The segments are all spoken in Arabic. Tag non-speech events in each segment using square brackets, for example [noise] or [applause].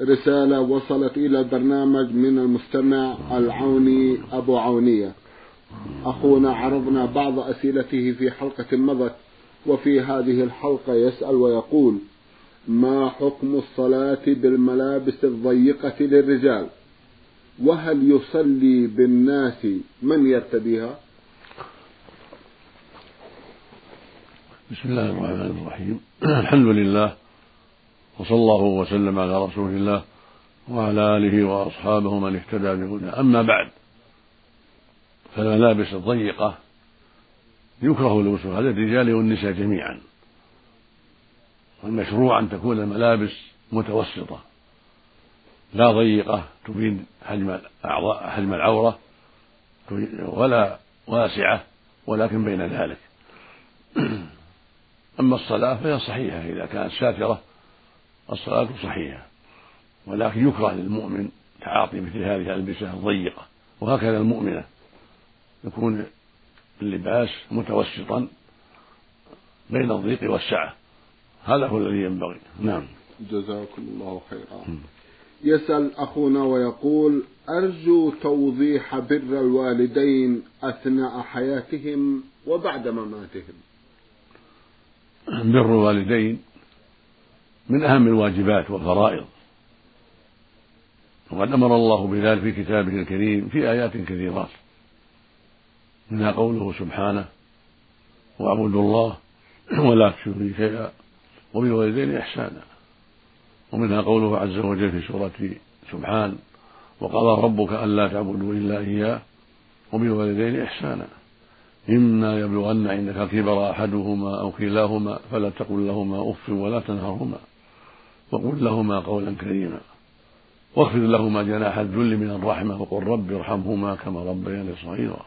رسالة وصلت إلى البرنامج من المستمع العوني أبو عونية. أخونا عرضنا بعض أسئلته في حلقة مضت وفي هذه الحلقة يسأل ويقول ما حكم الصلاة بالملابس الضيقة للرجال؟ وهل يصلي بالناس من يرتديها؟ بسم الله الرحمن الرحيم. [clears throat] الحمد لله وصلى الله وسلم على رسول الله وعلى آله وأصحابه من اهتدى بهداه. أما بعد فالملابس الضيقة. يكره لبسها للرجال والنساء جميعا. والمشروع أن تكون الملابس متوسطة. لا ضيقة تبين حجم الأعضاء حجم العورة ولا واسعة ولكن بين ذلك. [clears throat] أما الصلاة فهي صحيحة. إذا كانت ساترة الصلاة صحيحة ولكن يكره للمؤمن تعاطي مثل هذه الألبسة الضيقة وهكذا المؤمنة يكون اللباس متوسطا بين الضيق والسعة. هذا هو الذي ينبغي. نعم. جزاكم الله خيرا. يسأل أخونا ويقول أرجو توضيح بر الوالدين أثناء حياتهم وبعد مماتهم. بر الوالدين من أهم الواجبات والفرائض. وقد أمر الله بذلك في كتابه الكريم في آيات كثيرات. منها قوله سبحانه واعبدوا الله ولا تشركوا شيئا وبالوالدين إحسانا. ومنها قوله عز وجل في سورة سبحان وقضى ربك ألا تعبدوا إلا إياه وبالوالدين إحسانا. إما يبلغن عندك الكبر أحدهما أو كلاهما فلا تقل لهما أف ولا تنهرهما. وقل لهما قولا كريما. واخفض لهما جناح الذل من الرحمة وقل رب ارحمهما كما ربياني صغيرا.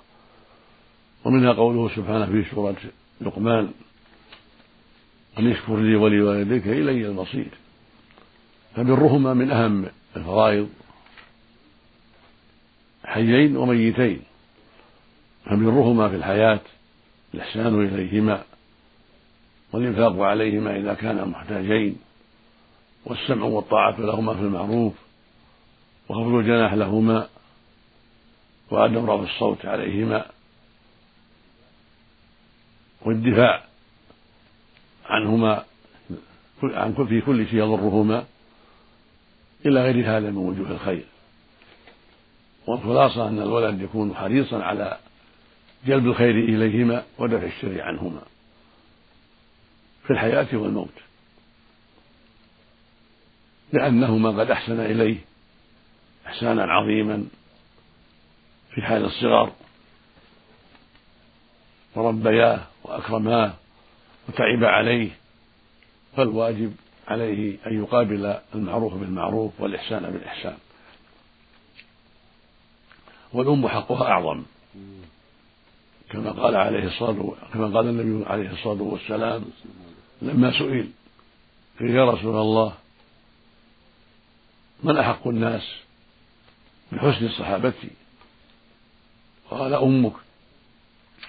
ومنها قوله سبحانه في سورة لقمان أن اشكر لي ولوالديك إلي المصير. فبرهما من أهم الفرائض حيين وميتين. فبرهما في الحياة الإحسان إليهما والإنفاق عليهما إذا كانا محتاجين. والسمع والطاعة لهما في المعروف وخفض الجناح لهما وعدم رفع الصوت عليهما والدفاع عنهما عن في كل شيء يضرهما إلى غير هذا من وجوه الخير. والخلاصة أن الولد يكون حريصا على جلب الخير إليهما ودفع الشر عنهما في الحياة والموت. لأنهما قد أحسن إليه إحسانا عظيما في حال الصغر وربياه وأكرماه وتعب عليه فالواجب عليه أن يقابل المعروف بالمعروف والإحسان بالإحسان. والأم حقها أعظم. كما قال عليه الصلاة كما قال النبي عليه الصلاة والسلام لما سئل قيل يا رسول الله من أحق الناس بحسن صحابتي قال أمك.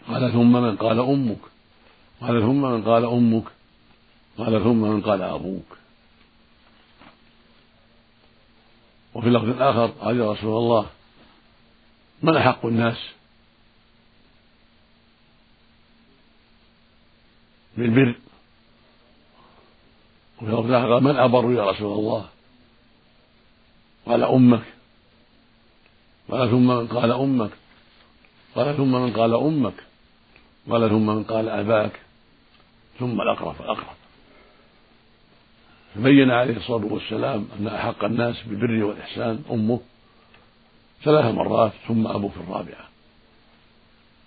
قال ثم من قال أمك. قال ثم من قال أمك. قال ثم من قال أبوك. وفي اللفظ الآخر قال يا رسول الله من أحق الناس؟ بالبر. وفي اللفظ الآخر قال من أبر يا رسول الله؟ قال أمك. قال ثم من قال أمك. قال ثم من قال أمك. قال ثم من قال أباك. ثم الأقرب فالأقرب فبين عليه الصلاة والسلام أن أحق الناس بالبر والإحسان أمه ثلاث مرات ثم أبوه في الرابعة.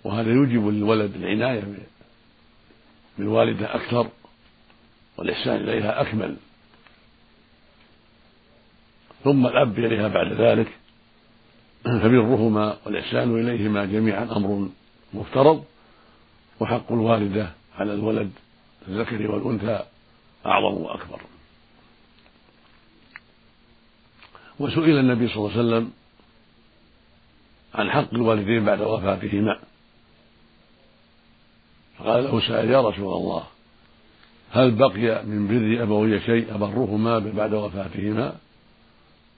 وهذا يوجب للولد العناية بالوالدة أكثر والإحسان إليها أكمل. ثم الأب إليها بعد ذلك. فبرهما والإحسان إليهما جميعا أمر مفترض وحق الوالدة على الولد الذكر والأنثى أعظم وأكبر. وسئل النبي صلى الله عليه وسلم عن حق الوالدين بعد وفاتهما. فقال له سائل يا رسول الله هل بقي من بر أبوي شيء أبرهما بعد وفاتهما؟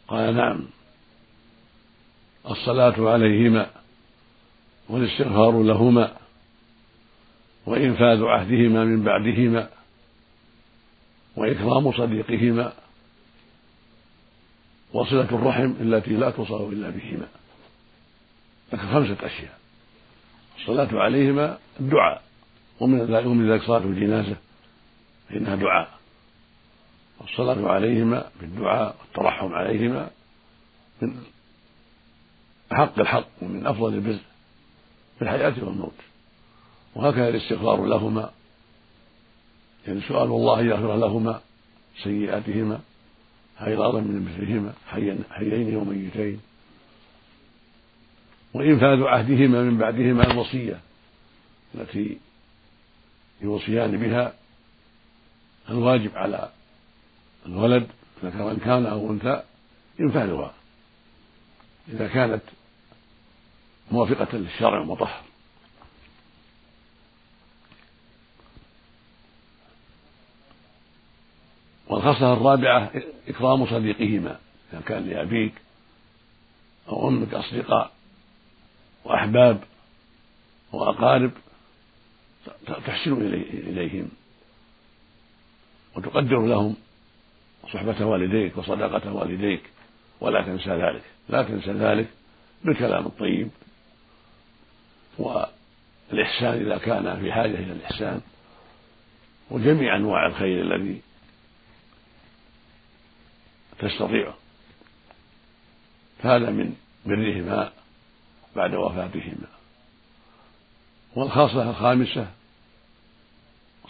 قال نعم. الصلاة عليهما والاستغفار لهما وإنفاذ عهدهما من بعدهما وإكرام صديقهما وصلة الرحم التي لا توصل إلا بهما. ذكر خمسة أشياء. الصلاة عليهما الدعاء ومن ذلك صلاة الجنازة فإنها دعاء. والصلاة عليهما بالدعاء والترحم عليهما من أحق الحق ومن أفضل البر في الحياة والموت. وهكذا الاستغفار لهما يعني سؤال الله أن يغفر لهما سيئاتهما حيضارا من مثلهما حيين وميتين. وإنفاذ عهدهما من بعدهما الوصية التي يوصيان بها الواجب على الولد ذكرا كان أو أنثى إنفاذها إذا كانت موافقة للشرع المطهر والخصلة الرابعة إكرام صديقهما إذا كان لأبيك أو أمك أصدقاء وأحباب وأقارب تحسن إليهم وتقدر لهم صحبة والديك وصداقة والديك ولا تنسى ذلك. لا تنسى ذلك بالكلام الطيب والإحسان إذا كان في حاجة إلى الإحسان وجميع أنواع الخير الذي تستطيعه. فهذا من برهما بعد وفاتهما. والخاصة الخامسة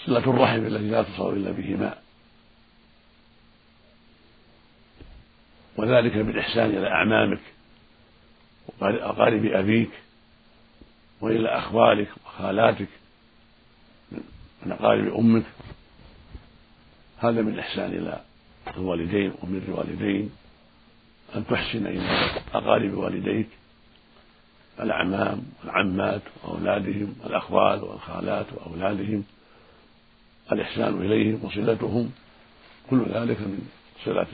صلة الرحم التي لا تصل إلا بهما. وذلك بالإحسان إلى أعمامك وأقارب أبيك وإلى أخوالك وخالاتك من أقارب أمك. هذا من الإحسان إلى الوالدين وبر الوالدين. أن تحسن إلى أقارب والديك الأعمام والعمات وأولادهم والأخوال والخالات وأولادهم. الإحسان إليهم وصلتهم. كل ذلك من صلة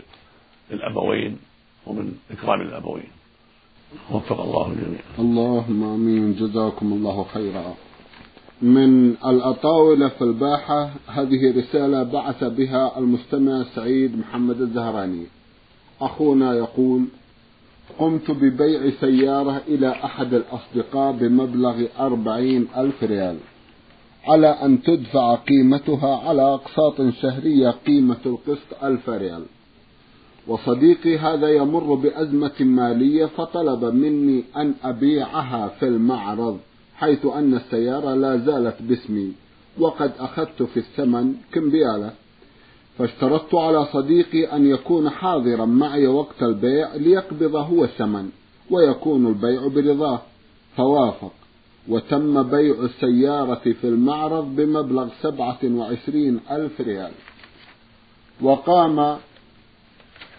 الأبوين ومن إكرام الأبوين. وفق الله الجميع اللهم آمين. جزاكم الله خيرا. من الأطاولة في الباحة هذه رسالة بعث بها المستمع سعيد محمد الزهراني. أخونا يقول قمت ببيع سيارة إلى أحد الأصدقاء بمبلغ أربعين ألف ريال. على أن تدفع قيمتها على أقساط شهرية قيمة القسط ألف ريال. وصديقي هذا يمر بأزمة مالية فطلب مني أن أبيعها في المعرض حيث أن السيارة لا زالت باسمي وقد أخذت في الثمن كمبيالة. فاشترطت على صديقي أن يكون حاضرا معي وقت البيع ليقبض هو الثمن ويكون البيع برضاه. فوافق وتم بيع السيارة في المعرض بمبلغ سبعة وعشرين ألف ريال. وقام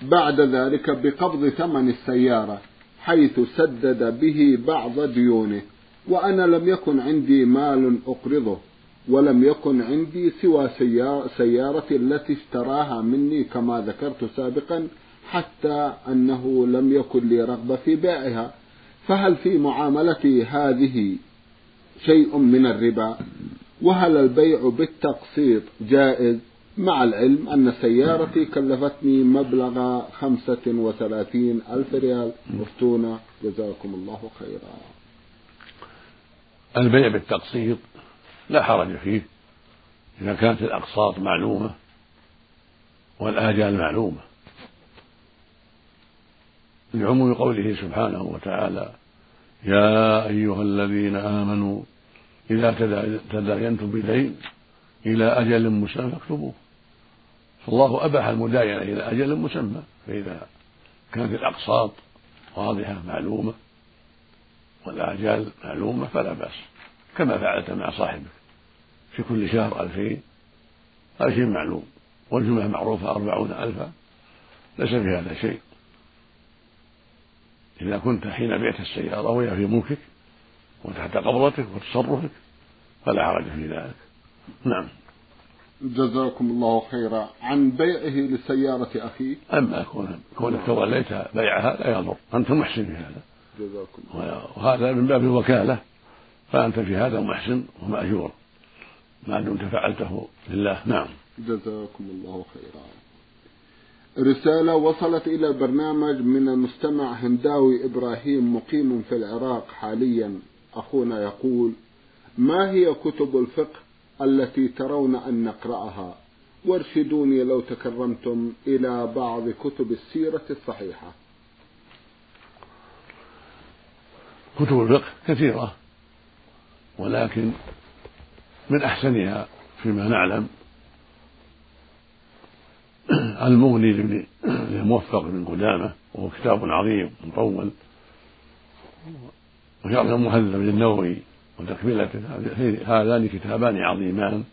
بعد ذلك بقبض ثمن السيارة حيث سدد به بعض ديونه وأنا لم يكن عندي مال أقرضه ولم يكن عندي سوى سيارتي التي اشتراها مني كما ذكرت سابقا حتى أنه لم يكن لي رغبة في بيعها. فهل في معاملتي هذه شيء من الربا؟ وهل البيع بالتقسيط جائز؟ مع العلم أن سيارتي كلفتني مبلغ خمسة وثلاثين ألف ريال. افتونا. جزاكم الله خيرا. البيع بالتقسيط لا حرج فيه. إذا كانت الأقساط معلومة والآجال معلومة. لعموم قوله سبحانه وتعالى يا أيها الذين آمنوا إذا تداينتم بدين إلى أجل مسمى فاكتبوه. فالله أباح المداينة إلى أجل مسمى فإذا كانت الأقساط واضحة معلومة والآجال معلومة فلا بأس كما فعلت مع صاحبك. في كل شهر ألفين هذا شيء معلوم والجملة معروفة أربعون ألفا ليس في هذا شيء. إذا كنت حين بعت السيارة وهي في ملكك وتحت قبضتك وتصرفك فلا حرج في ذلك. نعم. جزاكم الله خيرا. عن بيعه لسيارة أخيه أما كون كونك توليت بيعها لا يضر. أنت محسن في هذا. جزاكم الله وهذا من باب الوكالة. فأنت في هذا محسن ومأجور. ما دمت فعلته لله. نعم. جزاكم الله خيرا. رسالة وصلت إلى البرنامج من المستمع هنداوي إبراهيم مقيم في العراق حاليا. أخونا يقول ما هي كتب الفقه التي ترون أن نقرأها. وارشدوني لو تكرمتم إلى بعض كتب السيرة الصحيحة. كتب الفقه كثيرة ولكن من أحسنها فيما نعلم. [clears throat] المغني لابن الموفق بن قدامة وهو كتاب عظيم مطول وشرح المهذب للنووي. وتكملته هذان كتابان عظيمان.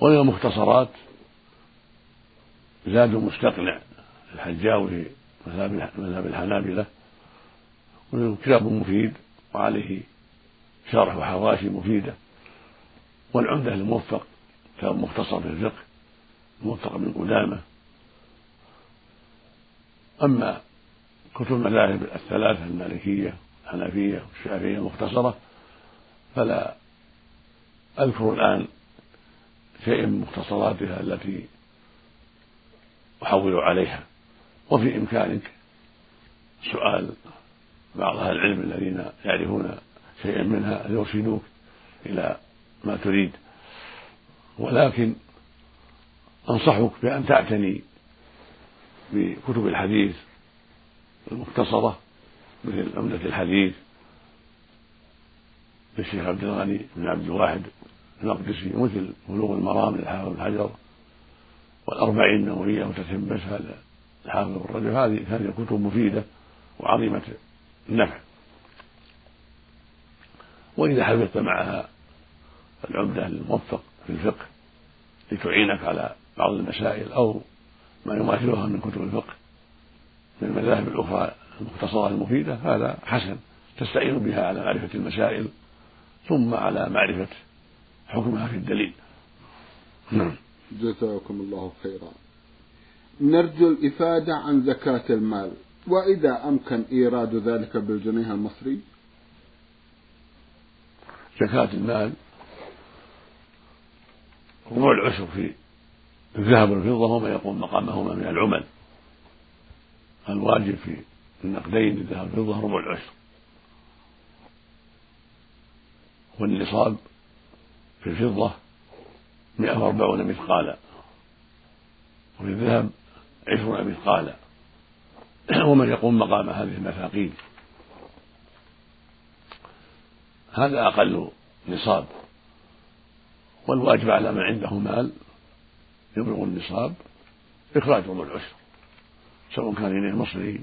ومن المختصرات زاد مستقنع الحجاوي مذهب الحنابلة. كتاب مفيد وعليه شرح وحواشي مفيدة. والعمدة الموفق كتاب مختصر في الفقه موفق بن قدامة. أما كتب المذاهب الثلاثة المالكية الحنفية والشافعية المختصرة فلا أذكر الآن شيء من مختصراتها التي أحول عليها. وفي إمكانك سؤال بعض أهل العلم الذين يعرفون شيئا منها أن يرشدوك إلى ما تريد؟ ولكن أنصحك بأن تعتني بكتب الحديث المختصرة مثل عمدة الحديث للشيخ عبد الغني بن عبد الواحد المقدسي مثل بلوغ المرام للحافظ بن حجر والأربعين النووية وتتم هذا الحافظ بن رجب. هذه هذه كتب مفيدة وعظيمة النفع. وإذا حفظت معها العمدة الموفق في الفقه لتعينك على بعض المسائل أو ما يماثلها من كتب الفقه من المذاهب الأخرى المختصرة المفيدة هذا حسن. تستعين بها على معرفة المسائل ثم على معرفة حكمها في الدليل. نعم. جزاكم الله خيرا. نرجو الإفادة عن زكاة المال وإذا أمكن إيراد ذلك بالجنيه المصري؟ زكاة المال ربع العشر في الذهب والفضة وما يقوم مقامهما من العمل. الواجب في النقدين الذهب والفضة ربع العشر والنصاب في الفضة مئة وأربعون مثقالا. وفي الذهب عشرون مثقالا. ومن يقوم مقام هذه المثاقيل هذا أقل نصاب. والواجب على من عنده مال يبلغ النصاب إخراج ربع العشر سواء كان جنيه مصري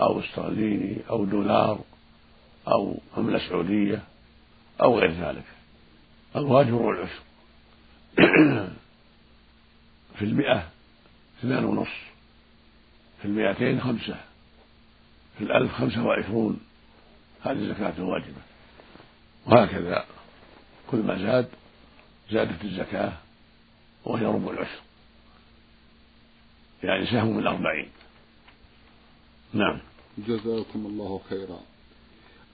أو استرليني أو دولار أو عملة سعودية أو غير ذلك. الواجب ربع العشر. [clears throat] في المئة اثنان ونصف في المئتين خمسة. في الألف خمسة وعشرون. هذه زكاة واجبة. وهكذا كل ما زاد زادت الزكاة وهي ربع العشر. يعني سهم من أربعين. نعم. جزاكم الله خيرا.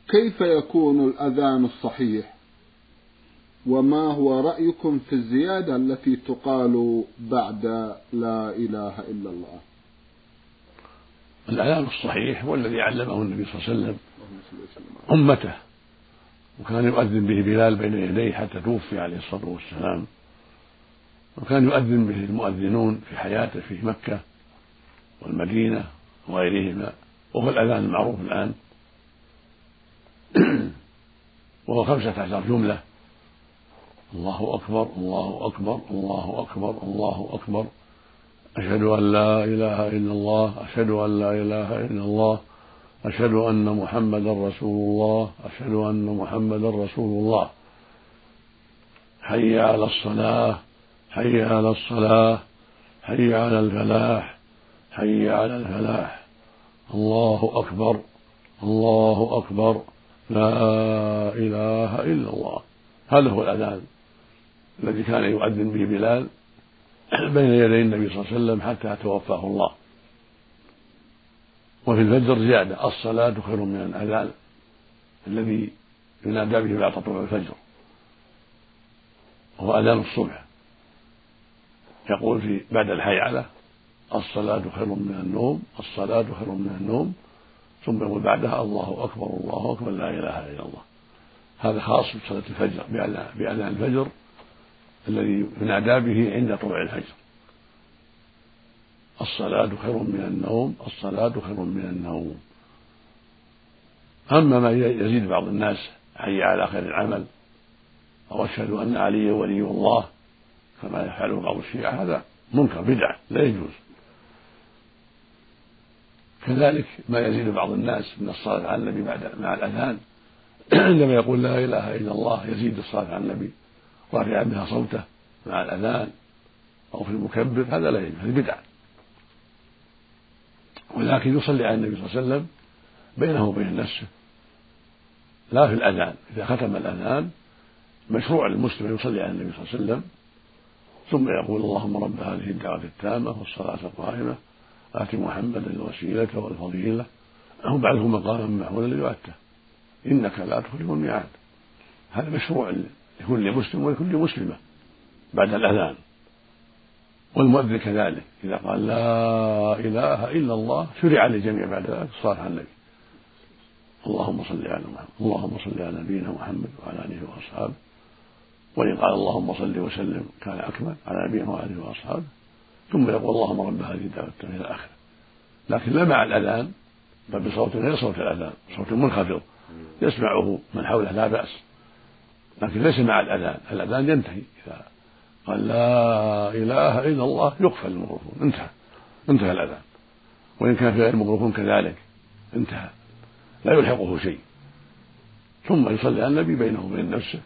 كيف يكون الأذان الصحيح؟ وما هو رأيكم في الزيادة التي تقال بعد لا إله إلا الله؟ الأذان الصحيح هو الذي علمه النبي صلى الله عليه وسلم. أمته. وكان يؤذن به بلال بين يديه حتى توفي عليه الصلاة والسلام. وكان يؤذن به المؤذنون في حياته في مكة والمدينة وغيرهما. وهو الأذان المعروف الآن. [clears throat] وهو خمسة عشر جملة. الله أكبر الله أكبر الله أكبر الله أكبر. أشهد أن لا إله إلا الله أشهد أن لا إله إلا الله أشهد أن محمدا رسول الله أشهد أن محمدا رسول الله. حي على الصلاة حي على الصلاة حي على الفلاح حي على الفلاح. الله أكبر الله أكبر لا إله إلا الله. هذا هو الأذان الذي كان يؤذن به بلال بين يدي النبي صلى الله عليه وسلم حتى توفاه الله. وفي الفجر زيادة الصلاة خير من الأذان الذي ينادى به بعد طلوع الفجر. وهو أذان الصبح. يقول في بعد الحيعلة الصلاة خير من النوم الصلاة خير من النوم ثم يقول بعدها الله أكبر الله أكبر لا إله إلا الله. هذا خاص بصلاة الفجر بأذان الفجر الذي ينادى به عند طلوع الفجر. الصلاة خير من النوم الصلاة خير من النوم. أما ما يزيد بعض الناس حي على خير العمل أو أشهد أن علي ولي الله كما يفعله بعض الشيعة هذا منكر بدعة لا يجوز. كذلك ما يزيد بعض الناس من الصلاة على النبي بعد مع الأذان. [clears throat] عندما يقول لا إله إلا الله يزيد الصلاة على النبي رافعا بها صوته مع الأذان أو في المكبر هذا لا يجوز هذه بدعة. ولكن يصلي على النبي صلى الله عليه وسلم بينه وبين نفسه لا في الأذان. إذا ختم الأذان مشروع للمسلم أن يصلي على النبي صلى الله عليه وسلم ثم يقول اللهم رب هذه الدعوة التامة والصلاة القائمة آت محمدا الوسيلة والفضيلة. وبعثه مقاما محمودا ليؤته إنك لا تخلف الميعاد. هذا مشروع لكل مسلم ولكل مسلمة بعد الأذان. والمؤذن كذلك. إذا قال لا إله إلا الله شرع للجميع بعد ذلك الصلاة النبي. اللهم صل على محمد. اللهم صل على نبينا محمد وعلى آله وأصحابه. وإن قال اللهم صل وسلم كان أكمل على نبينا وآله وأصحابه. ثم يقول اللهم رب هذه الدعوة إلى آخره لكن لا مع الأذان بل بصوت غير صوت الأذان صوت منخفض يسمعه من حوله لا بأس. لكن ليس مع الأذان الأذان ينتهي. إذا قال لا إله إلا الله يقفل الميكروفون انتهى. انتهى الأذان. وإن كان في غير الميكروفون كذلك انتهى. لا يلحقه شيء. ثم يصلي على النبي بينه وبين نفسه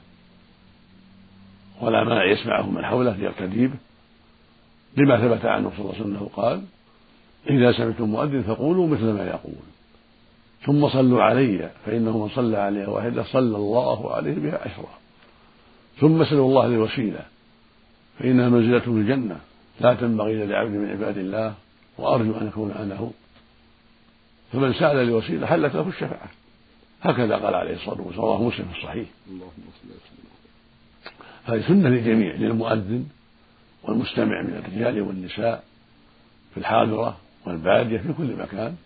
ولا مانع يسمعه من حوله ليقتدي به. لما ثبت عنه صلى الله عليه وسلم انه قال إذا سمعتم مؤذن فقولوا مثل ما يقول. ثم صلوا علي فإنه من صلى علي واحدة صلى الله عليه بها عشرا ثم اسألوا الله الوسيله فإنها منزلة في الجنة. لا تنبغي لعبد من عباد الله وأرجو أن اكون أنا هو فمن سأل الوسيله حلت له الشفاعة. هكذا قال عليه الصلاة والسلام رواه مسلم في الصحيح. هذه سنة للجميع للمؤذن والمستمع من الرجال والنساء في الحاضرة والبادية في كل مكان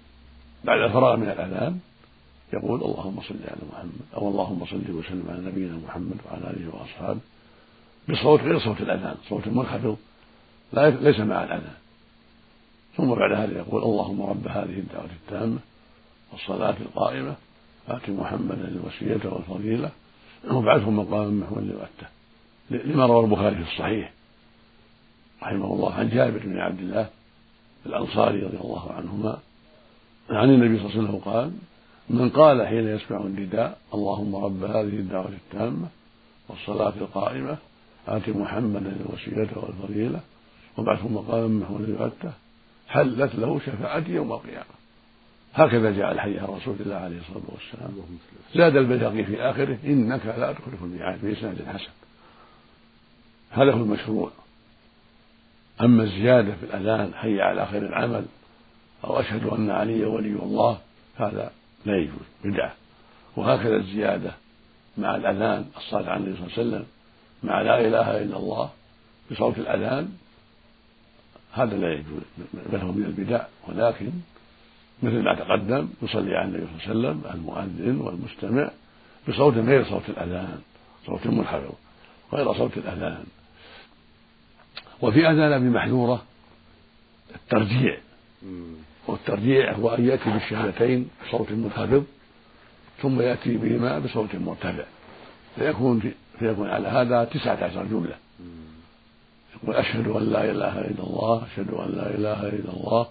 بعد الفراغ من الأذان يقول اللهم صل على محمد أو اللهم صل وسلم على نبينا محمد وعلى آله وأصحابه بصوت غير صوت الأذان صوت منخفض لا ليس مع الأذان. ثم بعد هذا يقول اللهم رب هذه الدعوة التامة والصلاة القائمة آت محمدا الوسيلة والفضيلة وابعثه مقاما محمودا لوأته. لما روى البخاري في الصحيح. رحمه الله عن جابر بن عبد الله الأنصاري رضي الله عنهما عن النبي صلى الله عليه وسلم قال من قال حين يسمع النداء اللهم رب هذه الدعوة التامة والصلاة القائمة آت محمدا الوسيلة والفضيلة وابعثه مقاما محمودا يؤته حلت له شفاعتي يوم القيامة. هكذا جاء الحديث عن رسول الله عليه الصلاة والسلام. زاد البيهقي في آخره إنك لا تخلف الميعاد بإسناد حسن. هذا هو المشروع. أما الزيادة في الأذان حي على خير العمل أو أشهد أن علي ولي الله هذا لا يجوز بدعة. وهكذا الزيادة مع الأذان الصلاة على النبي صلى الله عليه وسلم مع لا إله إلا الله بصوت الأذان هذا لا يجوز بل هو من البدع. ولكن مثل ما تقدم يصلي على النبي صلى الله عليه وسلم المؤذن والمستمع بصوت غير صوت الأذان صوت منخفض غير صوت الأذان. وفي أذان بمحذورة الترجيع. والترجيع هو أن يأتي بالشهادتين بصوت منخفض ثم يأتي بهما بصوت مرتفع. فيكون في فيكون على هذا تسعة عشر جملة. يقول أشهد أن لا إله إلا الله أشهد أن لا إله إلا الله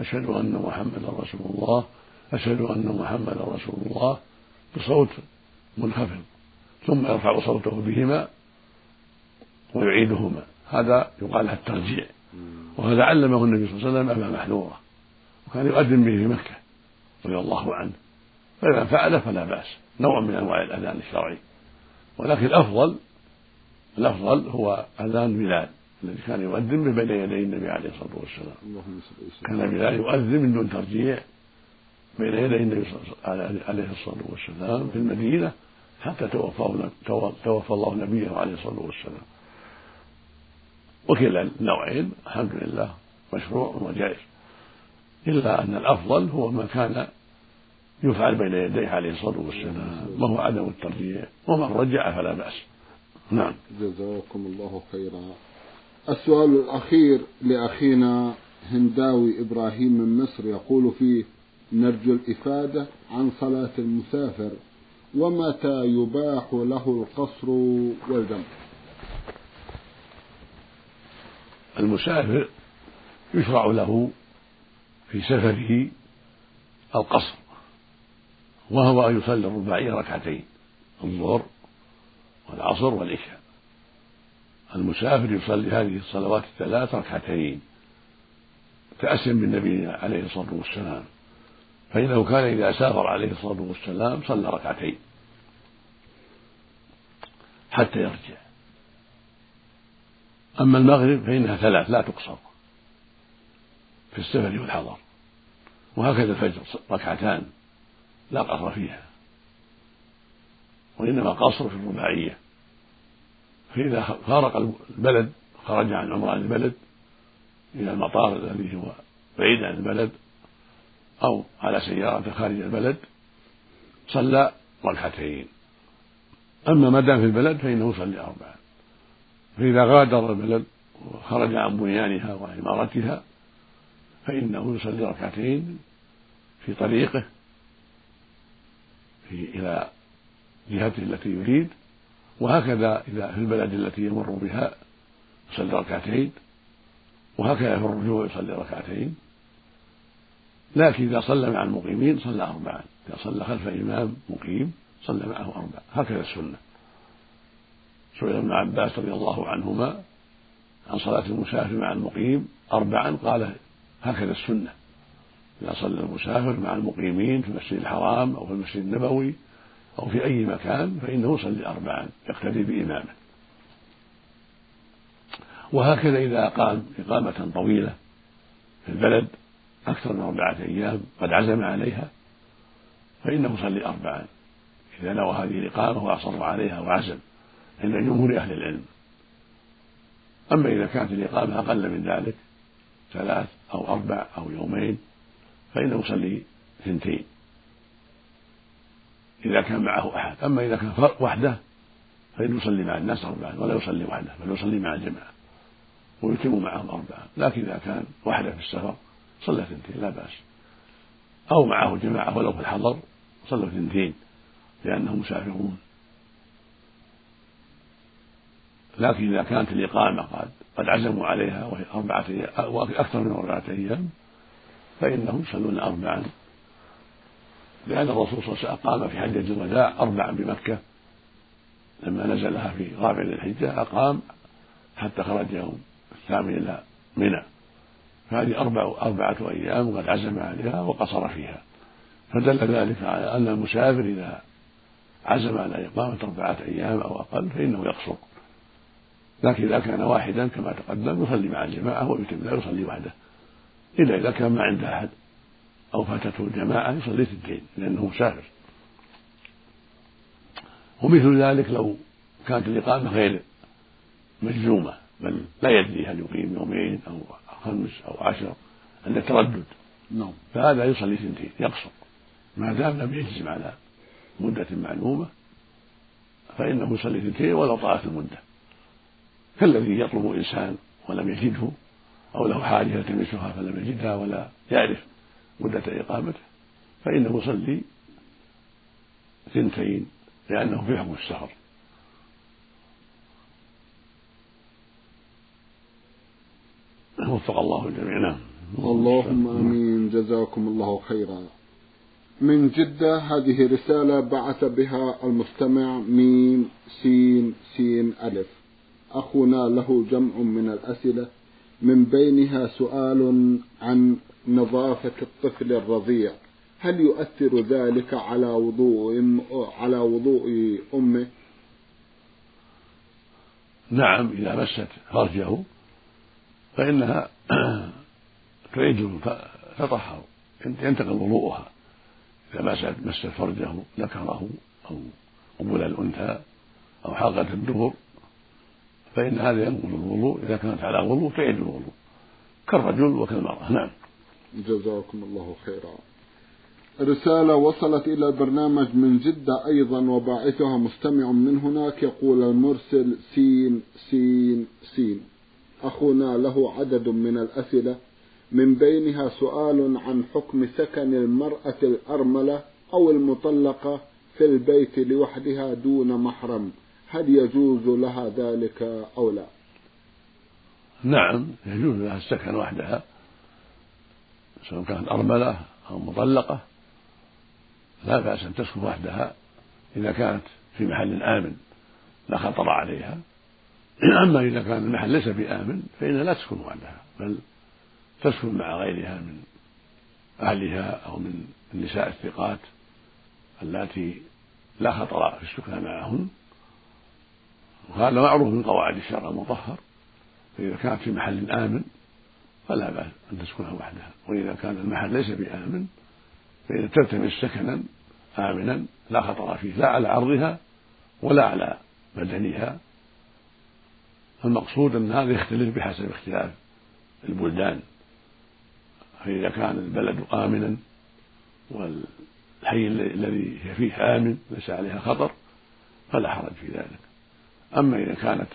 أشهد أن محمدا رسول الله أشهد أن محمدا رسول الله بصوت منخفض. ثم يرفع صوته بهما ويعيدهما. هذا يقال له الترجيع. وهذا علمه النبي صلى الله عليه وسلم أبا محذورة وكان يؤذن به في مكة رضي الله عنه. فإذا فعل فلا بأس. نوع من أنواع الأذان الشرعي. ولكن الأفضل الأفضل هو أذان بلال الذي كان يؤذن به بين يدي النبي عليه الصلاة والسلام. كان بلال يؤذن من دون ترجيع بين يدي النبي عليه الصلاة والسلام في المدينة حتى توفى الله نبيه عليه الصلاة والسلام. وكلا النوعين الحمد لله مشروع وجائز. إلا أن الأفضل هو ما كان يفعل بين يديه عليه الصلاة والسلام وهو عدم الترجيع ومن رجع فلا بأس. نعم. جزاكم الله خيرا. السؤال الأخير لأخينا هنداوي إبراهيم من مصر يقول فيه نرجو الإفادة عن صلاة المسافر ومتى يباح له القصر والجمع؟ المسافر يشرع له في سفره القصر وهو أن يصلي الرباعية ركعتين الظهر والعصر والعشاء. المسافر يصلي هذه الصلوات الثلاث ركعتين تأسيا بالنبي عليه الصلاة والسلام. فإنه كان إذا سافر عليه الصلاة والسلام صلى ركعتين حتى يرجع. أما المغرب فإنها ثلاث لا تقصر في السفر والحضر. وهكذا الفجر ركعتان لا قصر فيها. وإنما قصر في الرباعية. فإذا فارق البلد خرج عن عمران البلد إلى المطار الذي هو بعيد عن البلد أو على سيارة خارج البلد صلى ركعتين. أما ما دام في البلد فإنه يصلي أربعا فإذا غادر البلد وخرج عن بنيانها وعمارتها فإنه يصلي ركعتين في طريقه في إلى جهته التي يريد وهكذا إذا في البلد التي يمر بها يصلي ركعتين وهكذا في الرجوع يصلي ركعتين. لكن إذا صلى مع المقيمين صلى أربعا إذا صلى خلف إمام مقيم صلى معه أربعا. هكذا السنة. سئل ابن عباس رضي الله عنهما عن صلاة المسافر مع المقيم أربعا قال هكذا السنة. إذا صلى المسافر مع المقيمين في المسجد الحرام أو في المسجد النبوي أو في أي مكان فإنه يصلي أربعا يقتدي بإمامه. وهكذا إذا أقام إقامة طويلة في البلد أكثر من أربعة أيام قد عزم عليها فإنه يصلي أربعا. إذا نوى هذه الإقامة وأصر عليها وعزم. عند جمهور أهل العلم. أما إذا كانت الإقامة أقل من ذلك ثلاث أو أربع أو يومين فإنه يصلي اثنتين إذا كان معه أحد. أما إذا كان وحده فإنه يصلي مع الناس أربعا ولا يصلي وحده بل يصلي مع الجماعة ويتم معهم أربعة. لكن إذا كان وحده في السفر صلى اثنتين لا بأس. أو معه جماعة ولو في الحضر صلوا اثنتين لأنهم مسافرون. لكن إذا كانت الإقامة قد قد عزموا عليها وهي أربعة أيام وأكثر من أربعة أيام فإنهم يصلون أربعا. لأن الرسول صلى الله عليه وسلم أقام في حجة الوداع أربعا بمكة. لما نزلها في رابع الحجة أقام حتى خرج يوم الثامن إلى منى. فهذه أربع أربعة أيام قد عزم عليها وقصر فيها. فدل ذلك على أن المسافر إذا عزم على إقامة أربعة أيام أو أقل فإنه يقصر. لكن إذا كان واحدا كما تقدم يصلي مع الجماعة ويتم لا يصلي وحده. إلا إذا كان ما عنده أحد أو فاتته الجماعة يصلي اثنتين لأنه مسافر. ومثل ذلك لو كانت الإقامة غير مجزومة بل لا يدري هل يقيم يومين أو خمس أو عشر عند التردد. نعم. فهذا يصلي اثنتين يقصر. ما دام لم يجزم على مدة معلومة فإنه يصلي اثنتين ولو طالت المدة. كالذي يطلب إنسان ولم يجده أو له حاجة يلتمسها فلم يجدها ولا يعرف مدة إقامته فإنه يصلي ثنتين لأنه في حكم السفر وفق الله الجميع. نعم. اللهم آمين. جزاكم الله خيرا. من جدة هذه رسالة بعث بها المستمع ميم سين سين ألف. أخونا له جمع من الأسئلة. من بينها سؤال عن نظافة الطفل الرضيع. هل يؤثر ذلك على وضوء على وضوء أمه؟ نعم إذا مست فرجه فإنها [clears throat] تعيد تطهر ينتقل وضوءها. إذا مست مست فرجه ذكره أو قبل الأنثى أو حلقة الدبر فإن هذا ينقض الوضوء إذا كانت على وضوء تعيد الوضوء. كالرجل وكالمرأة. نعم. جزاكم الله خيرا. رسالة وصلت إلى البرنامج من جدة أيضا وباعثها مستمع من هناك يقول المرسل سين سين سين. أخونا له عدد من الأسئلة. من بينها سؤال عن حكم سكن المرأة الأرملة أو المطلقة في البيت لوحدها دون محرم. هل يجوز لها ذلك أو لا؟ نعم يجوز لها السكن وحدها سواء كانت أرملة أو مطلقة لا بأس أن تسكن وحدها إذا كانت في محل آمن لا خطر عليها. أما إذا كان المحل ليس بآمن فإنها لا تسكن وحدها بل تسكن مع غيرها من أهلها أو من النساء الثقات اللاتي لا خطر في السكنى معهن. وهذا معروف من قواعد الشرع المطهر. فإذا كانت في محل آمن فلا بأس أن تسكنها وحدها. وإذا كان المحل ليس بآمن فإذا تلتمس سكنا آمنا لا خطر فيه لا على عرضها ولا على بدنها. المقصود أن هذا يختلف بحسب اختلاف البلدان. فإذا كان البلد آمنا والحي الذي هي فيه آمن ليس عليها خطر فلا حرج في ذلك. أما إذا كانت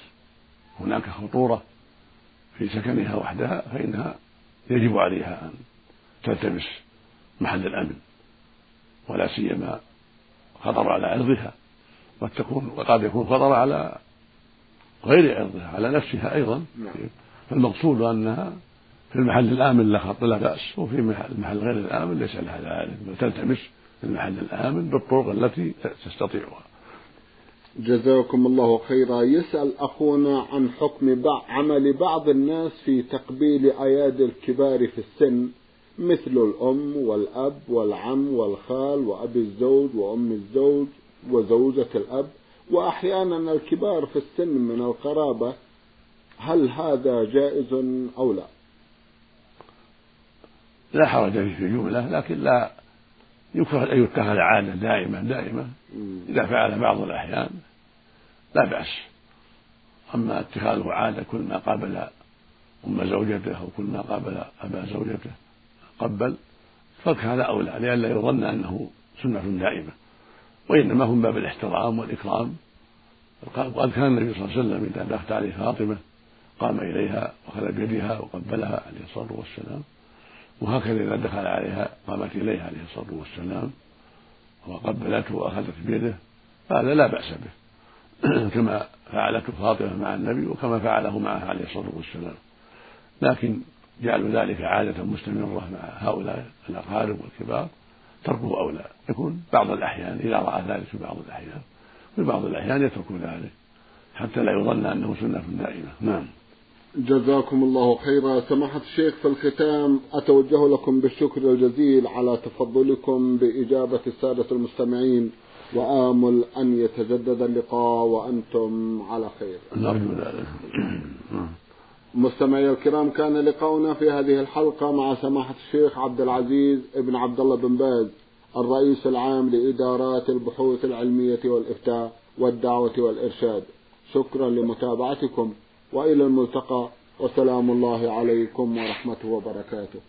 هناك خطورة في سكنها وحدها فإنها يجب عليها أن تلتمس محل الأمن ولا سيما خطر على عرضها قد تكون وقد يكون خطر على غير عرضها على نفسها أيضا نعم. فالمقصود أنها في المحل الآمن لا خط لا بأس وفي المحل غير الآمن ليس لها ذلك بل تلتمس المحل الآمن بالطرق التي تستطيعها جزاكم الله خيرا. يسأل أخونا عن حكم عمل بعض الناس في تقبيل أيادي الكبار في السن مثل الأم والأب والعم والخال وأبي الزوج وأم الزوج وزوجة الأب وأحيانا الكبار في السن من القرابة هل هذا جائز أو لا؟ لا حرج في الجملة لكن لا يكره أن يتخذ عادة دائمة دائمة إذا فعل بعض الأحيان لا بأس. أما اتخاذه عادة كل ما قابل أم زوجته أو كل ما قابل أبا زوجته قبل فهذا أولى لئلا يظن أنه سنة دائمة. وإنما هم باب الاحترام والإكرام. وقد كان النبي صلى الله عليه وسلم إذا دخلت عليه فاطمة قام إليها وأخذ بيدها وقبلها عليه الصلاة والسلام. وهكذا إذا دخل عليها قامت إليه عليه الصلاة والسلام وقبلته وأخذت بيده فهذا لا بأس به. [clears throat] كما فعلته فاطمة مع النبي وكما فعله معه عليه الصلاة والسلام. لكن جعل ذلك عادة مستمرة مع هؤلاء الأقارب والكبار تركه أولى يكون بعض الأحيان إذا رأى ذلك في بعض الأحيان. في بعض الأحيان يترك ذلك حتى لا يظن أنه سنة دائمة. نعم. جزاكم الله خيرا. سماحة الشيخ في الختام أتوجه لكم بالشكر الجزيل على تفضلكم بإجابة السادة المستمعين وآمل أن يتجدد اللقاء وأنتم على خير. نرجو ذلك. مستمعي الكرام كان لقاؤنا في هذه الحلقة مع سماحة الشيخ عبد العزيز ابن عبد الله بن باز الرئيس العام لإدارات البحوث العلمية والإفتاء والدعوة والإرشاد. شكرا لمتابعتكم. وإلى الملتقى وسلام الله عليكم ورحمته وبركاته.